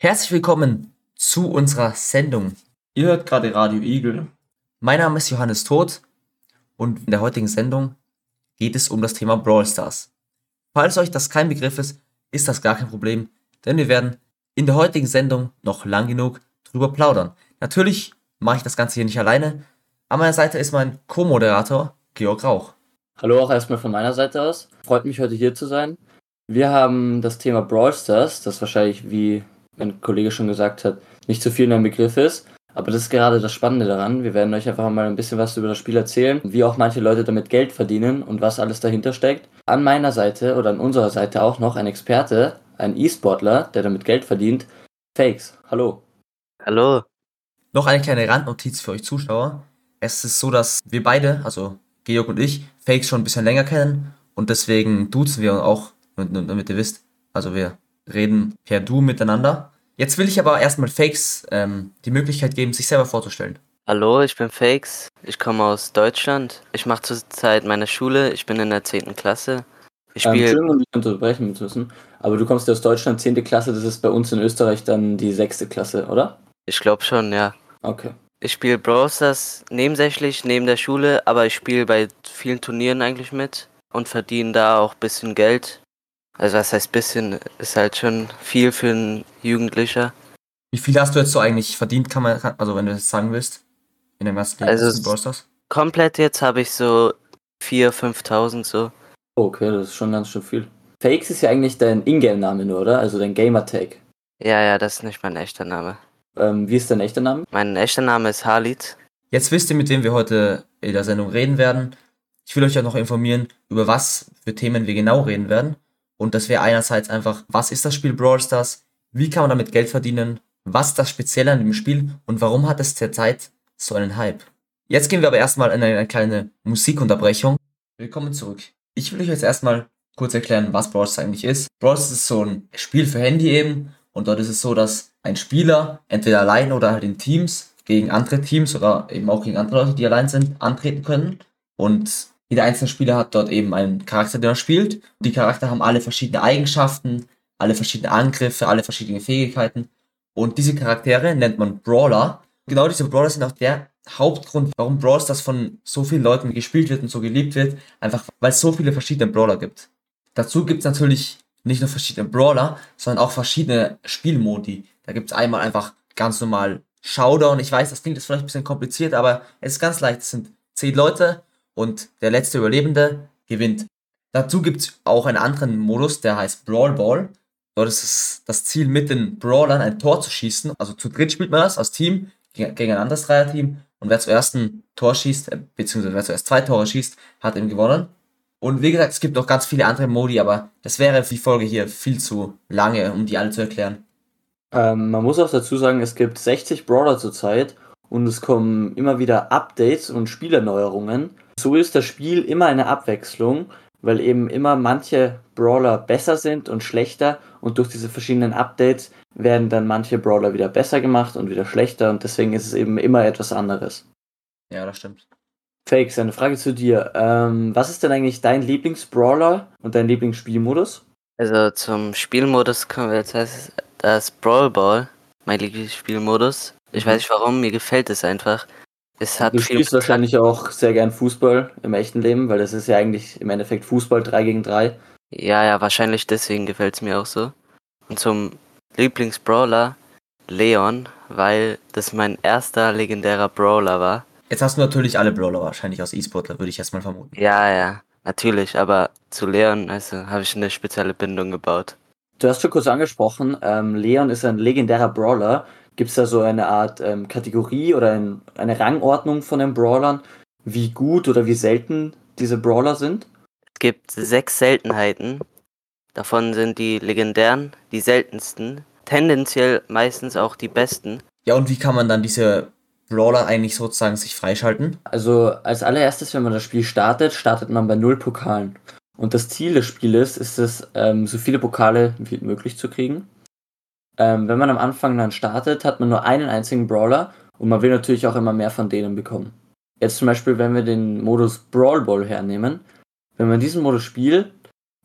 Herzlich willkommen zu unserer Sendung. Ihr hört gerade Radio Eagle. Mein Name ist Johannes Todt und in der heutigen Sendung geht es um das Thema Brawl Stars. Falls euch das kein Begriff ist, ist das gar kein Problem, denn wir werden in der heutigen Sendung noch lang genug drüber plaudern. Natürlich mache ich das Ganze hier nicht alleine. An meiner Seite ist mein Co-Moderator Georg Rauch. Hallo auch erstmal von meiner Seite aus. Freut mich heute hier zu sein. Wir haben das Thema Brawl Stars, das wahrscheinlich, wie mein Kollege schon gesagt hat, nicht zu viel ein Begriff ist. Aber das ist gerade das Spannende daran. Wir werden euch einfach mal ein bisschen was über das Spiel erzählen, wie auch manche Leute damit Geld verdienen und was alles dahinter steckt. An meiner Seite oder an unserer Seite auch noch ein Experte, ein E-Sportler, der damit Geld verdient. Fakes. Hallo. Hallo. Noch eine kleine Randnotiz für euch Zuschauer. Es ist so, dass wir beide, also Georg und ich, Fakes schon ein bisschen länger kennen und deswegen duzen wir auch damit ihr wisst. Also wir reden per Du miteinander. Jetzt will ich aber erstmal Fakes ähm, die Möglichkeit geben, sich selber vorzustellen. Hallo, ich bin Fakes. Ich komme aus Deutschland. Ich mache zurzeit meine Schule. Ich bin in der 10. Klasse. Ich spiele. Ähm, Entschuldigung, um dich unterbrechen müssen. Aber du kommst aus Deutschland, 10. Klasse. Das ist bei uns in Österreich dann die 6. Klasse, oder? Ich glaube schon, ja. Okay. Ich spiele Brawl Stars nebensächlich neben der Schule, aber ich spiele bei vielen Turnieren eigentlich mit und verdiene da auch ein bisschen Geld. Also was heißt bisschen, ist halt schon viel für einen Jugendlicher. Wie viel hast du jetzt so eigentlich verdient, kann man, also wenn du das sagen willst, in dem ganzen also Brosters? Komplett jetzt habe ich so 4.000, 5.000 so. Okay, das ist schon ganz schön viel. Fakes ist ja eigentlich dein Ingame-Name nur, oder? Also dein Gamertag. Ja, ja, das ist nicht mein echter Name. Ähm, wie ist dein echter Name? Mein echter Name ist Halit. Jetzt wisst ihr, mit wem wir heute in der Sendung reden werden. Ich will euch ja noch informieren, über was für Themen wir genau reden werden. Und das wäre einerseits einfach, was ist das Spiel Brawl Stars? Wie kann man damit Geld verdienen? Was ist das Spezielle an dem Spiel? Und warum hat es zurzeit so einen Hype? Jetzt gehen wir aber erstmal in eine kleine Musikunterbrechung. Willkommen zurück. Ich will euch jetzt erstmal kurz erklären, was Brawl Stars eigentlich ist. Brawl Stars ist so ein Spiel für Handy eben. Und dort ist es so, dass ein Spieler entweder allein oder halt in Teams gegen andere Teams oder eben auch gegen andere Leute, die allein sind, antreten können. Und jeder einzelne Spieler hat dort eben einen Charakter, den er spielt. Die Charakter haben alle verschiedene Eigenschaften, alle verschiedene Angriffe, alle verschiedene Fähigkeiten. Und diese Charaktere nennt man Brawler. Genau diese Brawler sind auch der Hauptgrund, warum Brawl Stars von so vielen Leuten gespielt wird und so geliebt wird. Einfach weil es so viele verschiedene Brawler gibt. Dazu gibt es natürlich nicht nur verschiedene Brawler, sondern auch verschiedene Spielmodi. Da gibt es einmal einfach ganz normal Showdown. Ich weiß, das klingt jetzt vielleicht ein bisschen kompliziert, aber es ist ganz leicht. Es sind zehn Leute und der letzte Überlebende gewinnt. Dazu gibt es auch einen anderen Modus, der heißt Brawl Ball. Dort ist es das Ziel, mit den Brawlern ein Tor zu schießen. Also zu dritt spielt man das als Team gegen, ein anderes Dreierteam. Und wer zuerst ein Tor schießt, äh, beziehungsweise wer zuerst zwei Tore schießt, hat eben gewonnen. Und wie gesagt, es gibt noch ganz viele andere Modi, aber das wäre die Folge hier viel zu lange, um die alle zu erklären. Ähm, man muss auch dazu sagen, es gibt 60 Brawler zurzeit und es kommen immer wieder Updates und Spielerneuerungen. So ist das Spiel immer eine Abwechslung, weil eben immer manche Brawler besser sind und schlechter und durch diese verschiedenen Updates werden dann manche Brawler wieder besser gemacht und wieder schlechter und deswegen ist es eben immer etwas anderes. Ja, das stimmt. Fakes, eine Frage zu dir. Ähm, was ist denn eigentlich dein Lieblingsbrawler und dein Lieblingsspielmodus? Also zum Spielmodus kommen wir jetzt heißt das Brawl Ball, mein Lieblingsspielmodus. Ich mhm. weiß nicht warum, mir gefällt es einfach. Es hat du spielst wahrscheinlich auch sehr gern Fußball im echten Leben, weil das ist ja eigentlich im Endeffekt Fußball 3 gegen 3. Ja, ja, wahrscheinlich deswegen gefällt es mir auch so. Und zum Lieblingsbrawler Leon, weil das mein erster legendärer Brawler war. Jetzt hast du natürlich alle Brawler wahrscheinlich aus E-Sportler, würde ich erstmal vermuten. Ja, ja, natürlich, aber zu Leon also, habe ich eine spezielle Bindung gebaut. Du hast schon kurz angesprochen, ähm, Leon ist ein legendärer Brawler. Gibt es da so eine Art ähm, Kategorie oder ein, eine Rangordnung von den Brawlern, wie gut oder wie selten diese Brawler sind? Es gibt sechs Seltenheiten. Davon sind die legendären die seltensten, tendenziell meistens auch die besten. Ja, und wie kann man dann diese Brawler eigentlich sozusagen sich freischalten? Also als allererstes, wenn man das Spiel startet, startet man bei null Pokalen. Und das Ziel des Spieles ist es, ähm, so viele Pokale wie möglich zu kriegen. Ähm, wenn man am Anfang dann startet, hat man nur einen einzigen Brawler und man will natürlich auch immer mehr von denen bekommen. Jetzt zum Beispiel, wenn wir den Modus Brawl Ball hernehmen, wenn man diesen Modus spielt,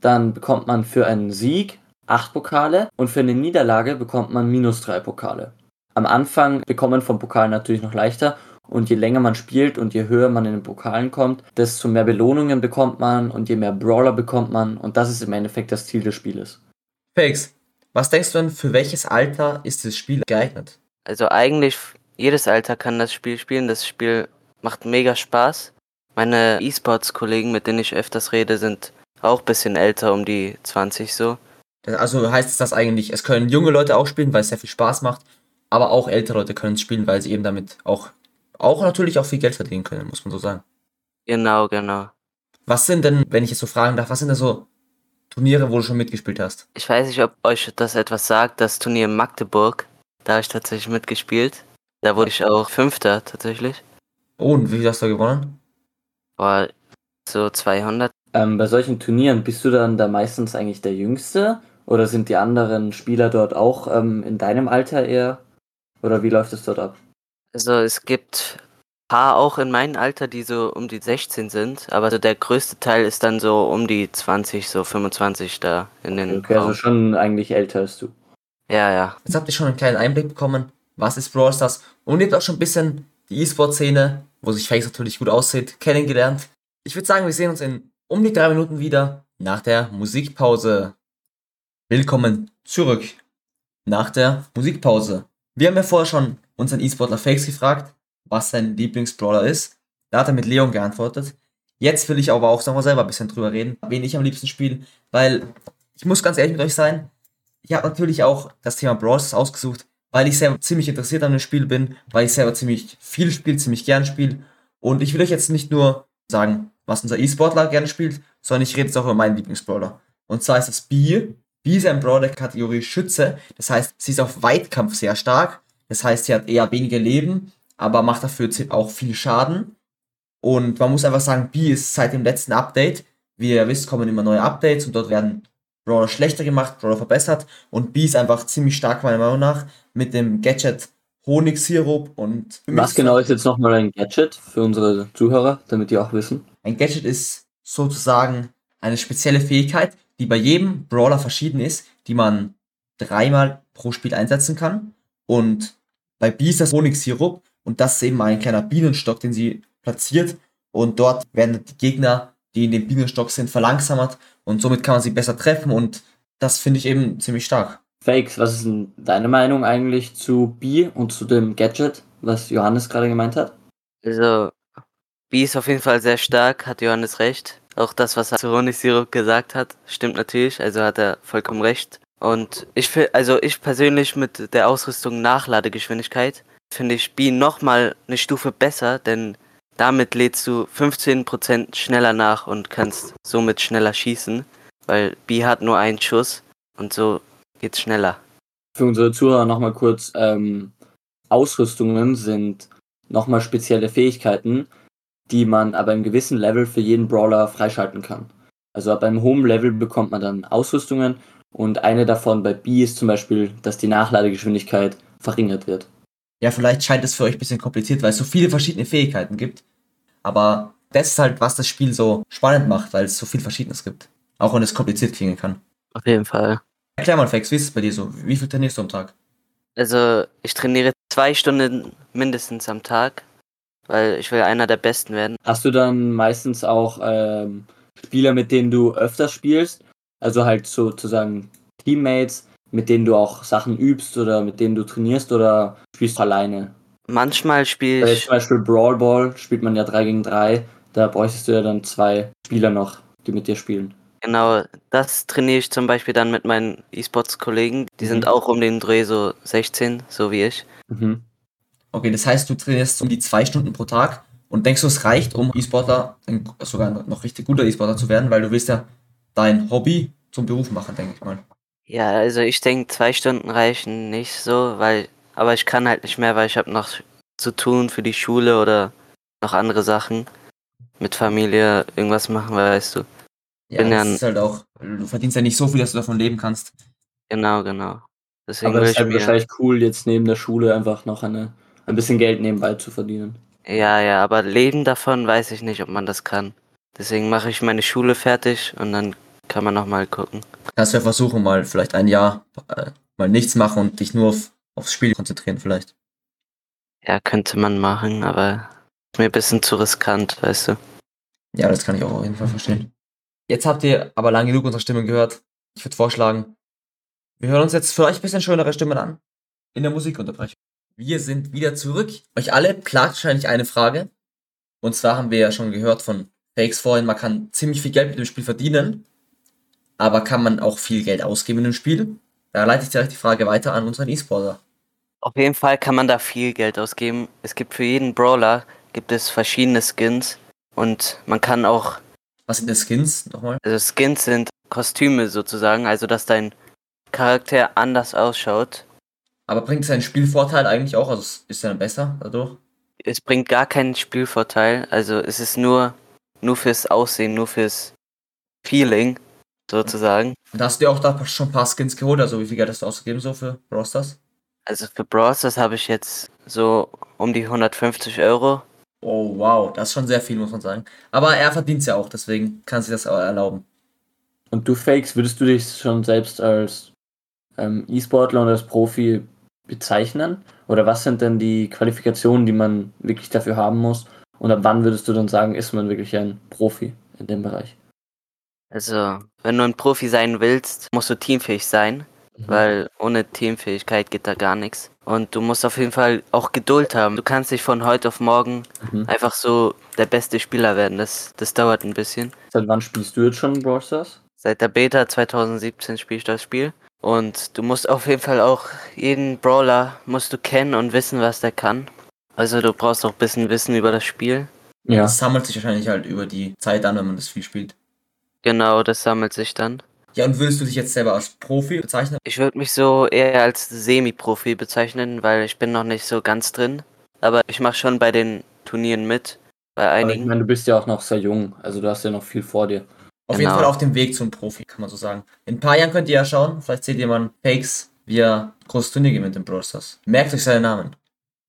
dann bekommt man für einen Sieg 8 Pokale und für eine Niederlage bekommt man minus 3 Pokale. Am Anfang bekommt man vom Pokal natürlich noch leichter und je länger man spielt und je höher man in den Pokalen kommt, desto mehr Belohnungen bekommt man und je mehr Brawler bekommt man und das ist im Endeffekt das Ziel des Spieles. Felix, was denkst du denn, für welches Alter ist das Spiel geeignet? Also eigentlich jedes Alter kann das Spiel spielen. Das Spiel macht mega Spaß. Meine E-Sports-Kollegen, mit denen ich öfters rede, sind auch ein bisschen älter, um die 20 so. Also heißt es das eigentlich, es können junge Leute auch spielen, weil es sehr viel Spaß macht, aber auch ältere Leute können es spielen, weil sie eben damit auch, auch natürlich auch viel Geld verdienen können, muss man so sagen. Genau, genau. Was sind denn, wenn ich jetzt so fragen darf, was sind denn so Turniere, wo du schon mitgespielt hast? Ich weiß nicht, ob euch das etwas sagt, das Turnier in Magdeburg. Da habe ich tatsächlich mitgespielt. Da wurde ich auch Fünfter tatsächlich. Oh, und wie viel hast du gewonnen? War so 200. Ähm, bei solchen Turnieren bist du dann da meistens eigentlich der Jüngste oder sind die anderen Spieler dort auch ähm, in deinem Alter eher? Oder wie läuft es dort ab? Also es gibt paar auch in meinem Alter, die so um die 16 sind, aber so der größte Teil ist dann so um die 20, so 25 da in den Okay, also Raum. schon eigentlich älter als du. Ja, ja. Jetzt habt ihr schon einen kleinen Einblick bekommen, was ist Brawl Stars und ihr habt auch schon ein bisschen die E-Sport-Szene, wo sich Felix natürlich gut aussieht, kennengelernt. Ich würde sagen, wir sehen uns in um die drei Minuten wieder nach der Musikpause. Willkommen zurück nach der Musikpause. Wir haben ja vorher schon unseren E-Sportler Felix gefragt, was sein Lieblingsbrawler ist. Da hat er mit Leon geantwortet. Jetzt will ich aber auch nochmal selber ein bisschen drüber reden, wen ich am liebsten spiele, weil ich muss ganz ehrlich mit euch sein, ich habe natürlich auch das Thema Brawl Stars ausgesucht, weil ich selber ziemlich interessiert an dem Spiel bin, weil ich selber ziemlich viel spiele, ziemlich gern spiele. Und ich will euch jetzt nicht nur sagen, was unser E-Sportler gerne spielt, sondern ich rede jetzt auch über meinen Lieblingsbrawler. Und zwar ist das Bee. Bee ist ein Brawler Kategorie Schütze. Das heißt, sie ist auf Weitkampf sehr stark. Das heißt, sie hat eher weniger Leben, aber macht dafür auch viel Schaden. Und man muss einfach sagen, Bee ist seit dem letzten Update, wie ihr wisst, kommen immer neue Updates und dort werden Brawler schlechter gemacht, Brawler verbessert. Und B ist einfach ziemlich stark, meiner Meinung nach, mit dem Gadget Honigsirup und. Was genau ist jetzt nochmal ein Gadget für unsere Zuhörer, damit die auch wissen? Ein Gadget ist sozusagen eine spezielle Fähigkeit, die bei jedem Brawler verschieden ist, die man dreimal pro Spiel einsetzen kann. Und bei B ist das Honigsirup und das ist eben ein kleiner Bienenstock, den sie platziert. Und dort werden die Gegner, die in dem Bienenstock sind, verlangsamt und somit kann man sie besser treffen und das finde ich eben ziemlich stark. Fakes, was ist denn deine Meinung eigentlich zu B und zu dem Gadget, was Johannes gerade gemeint hat? Also, B ist auf jeden Fall sehr stark, hat Johannes recht. Auch das, was er zu Honigsirup gesagt hat, stimmt natürlich, also hat er vollkommen recht. Und ich finde, also ich persönlich mit der Ausrüstung Nachladegeschwindigkeit finde ich B nochmal eine Stufe besser, denn damit lädst du 15% schneller nach und kannst somit schneller schießen, weil B hat nur einen Schuss und so geht's schneller. Für unsere Zuhörer nochmal kurz, ähm, Ausrüstungen sind nochmal spezielle Fähigkeiten, die man aber im gewissen Level für jeden Brawler freischalten kann. Also ab einem hohen Level bekommt man dann Ausrüstungen und eine davon bei B ist zum Beispiel, dass die Nachladegeschwindigkeit verringert wird. Ja, vielleicht scheint es für euch ein bisschen kompliziert, weil es so viele verschiedene Fähigkeiten gibt. Aber das ist halt, was das Spiel so spannend macht, weil es so viel Verschiedenes gibt. Auch wenn es kompliziert klingen kann. Auf jeden Fall. Erklär mal, Fex, wie ist es bei dir so? Wie viel trainierst du am Tag? Also ich trainiere zwei Stunden mindestens am Tag, weil ich will einer der Besten werden. Hast du dann meistens auch ähm, Spieler, mit denen du öfter spielst? Also halt sozusagen Teammates, mit denen du auch Sachen übst oder mit denen du trainierst oder spielst du alleine? Manchmal spiele Bei ich, zum Beispiel Brawl Ball spielt man ja 3 gegen 3. Da bräuchtest du ja dann zwei Spieler noch, die mit dir spielen. genau, das trainiere ich zum Beispiel dann mit meinen E-Sports-Kollegen. Die sind Mhm. auch um den Dreh so 16, so wie ich. Mhm. Okay, das heißt, du trainierst um die zwei Stunden pro Tag und denkst du, es reicht, um E-Sportler, sogar noch richtig guter E-Sportler zu werden, weil du willst ja dein Hobby zum Beruf machen, denke ich mal. Ja, also ich denke, zwei Stunden reichen nicht so, weil, aber ich kann halt nicht mehr, weil ich habe noch zu tun für die Schule oder noch andere Sachen. Mit Familie irgendwas machen, weißt du. Ja, Bin das ja- ist halt auch, du verdienst ja nicht so viel, dass du davon leben kannst. Genau, genau. Deswegen Aber es ist halt wahrscheinlich cool, jetzt neben der Schule einfach noch eine, ein bisschen Geld nebenbei zu verdienen. Ja, ja, aber leben davon weiß ich nicht, ob man das kann. Deswegen mache ich meine Schule fertig und dann kann man nochmal gucken. Kannst du ja versuchen, mal vielleicht ein Jahr äh, mal nichts machen und dich nur auf, aufs Spiel konzentrieren vielleicht. Ja, könnte man machen, aber ist mir ein bisschen zu riskant, weißt du. Ja, das kann ich auch auf jeden Fall verstehen. Jetzt habt ihr aber lang genug unsere Stimmen gehört. Ich würde vorschlagen, wir hören uns jetzt vielleicht ein bisschen schönere Stimmen an. In der Musikunterbrechung. Wir sind wieder zurück. Euch alle plagt wahrscheinlich eine Frage. Und zwar haben wir ja schon gehört von Fakes vorhin, man kann ziemlich viel Geld mit dem Spiel verdienen. Aber kann man auch viel Geld ausgeben in dem Spiel? Da leite ich direkt die Frage weiter an unseren E-Sportler. Auf jeden Fall kann man da viel Geld ausgeben. Es gibt für jeden Brawler gibt es verschiedene Skins und man kann auch, Was sind die Skins nochmal? also Skins sind Kostüme sozusagen, also dass dein Charakter anders ausschaut. Aber bringt es einen Spielvorteil eigentlich auch? Also ist er dann besser dadurch? Es bringt gar keinen Spielvorteil, also es ist nur nur fürs Aussehen, nur fürs Feeling sozusagen. Und hast du dir auch da schon ein paar Skins geholt? Also wie viel Geld hast du ausgegeben so für Brawl Stars? Also für Brawl Stars habe ich jetzt so um die 150 Euro. Oh wow, das ist schon sehr viel, muss man sagen. Aber er verdient es ja auch, deswegen kann sich das auch erlauben. Und du Fakes, würdest du dich schon selbst als ähm, E-Sportler und als Profi bezeichnen? Oder was sind denn die Qualifikationen, die man wirklich dafür haben muss? Und ab wann würdest du dann sagen, ist man wirklich ein Profi in dem Bereich? Also, wenn du ein Profi sein willst, musst du teamfähig sein, weil ohne Teamfähigkeit geht da gar nichts. Und du musst auf jeden Fall auch Geduld haben. Du kannst nicht von heute auf morgen Mhm. einfach so der beste Spieler werden. Das, das dauert ein bisschen. Seit wann spielst du jetzt schon Brawl Stars? Seit der Beta 2017 spiele ich das Spiel. Und du musst auf jeden Fall auch jeden Brawler musst du kennen und wissen, was der kann. Also du brauchst auch ein bisschen Wissen über das Spiel. Ja. Das sammelt sich wahrscheinlich halt über die Zeit an, wenn man das viel spielt. Genau, das sammelt sich dann. Ja, und würdest du dich jetzt selber als Profi bezeichnen? Ich würde mich so eher als Semi-Profi bezeichnen, weil ich bin noch nicht so ganz drin. Aber ich mache schon bei den Turnieren mit. Bei Aber ich einigen. meine, du bist ja auch noch sehr jung, also du hast ja noch viel vor dir. Auf jeden Genau. Fall auf dem Weg zum Profi, kann man so sagen. In ein paar Jahren könnt ihr ja schauen, vielleicht seht ihr mal Fakes, wie er großes Turnier gewinnt im Brawl Stars. Merkt euch seinen Namen.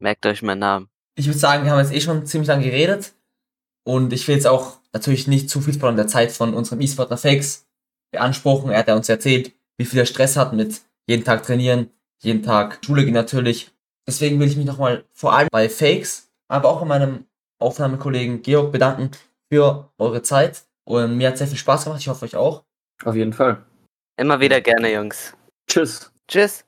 Merkt euch meinen Namen. Ich würde sagen, wir haben jetzt eh schon ziemlich lange geredet. Und ich will jetzt auch natürlich nicht zu viel von der Zeit von unserem E-Sportler Fakes beanspruchen. Er hat ja uns erzählt, wie viel er Stress hat mit jeden Tag trainieren, jeden Tag Schule gehen natürlich. Deswegen will ich mich nochmal vor allem bei Fakes, aber auch bei meinem Aufnahmekollegen Georg bedanken für eure Zeit. Und mir hat sehr viel Spaß gemacht. Ich hoffe euch auch. Auf jeden Fall. Immer wieder gerne, Jungs. Tschüss. Tschüss.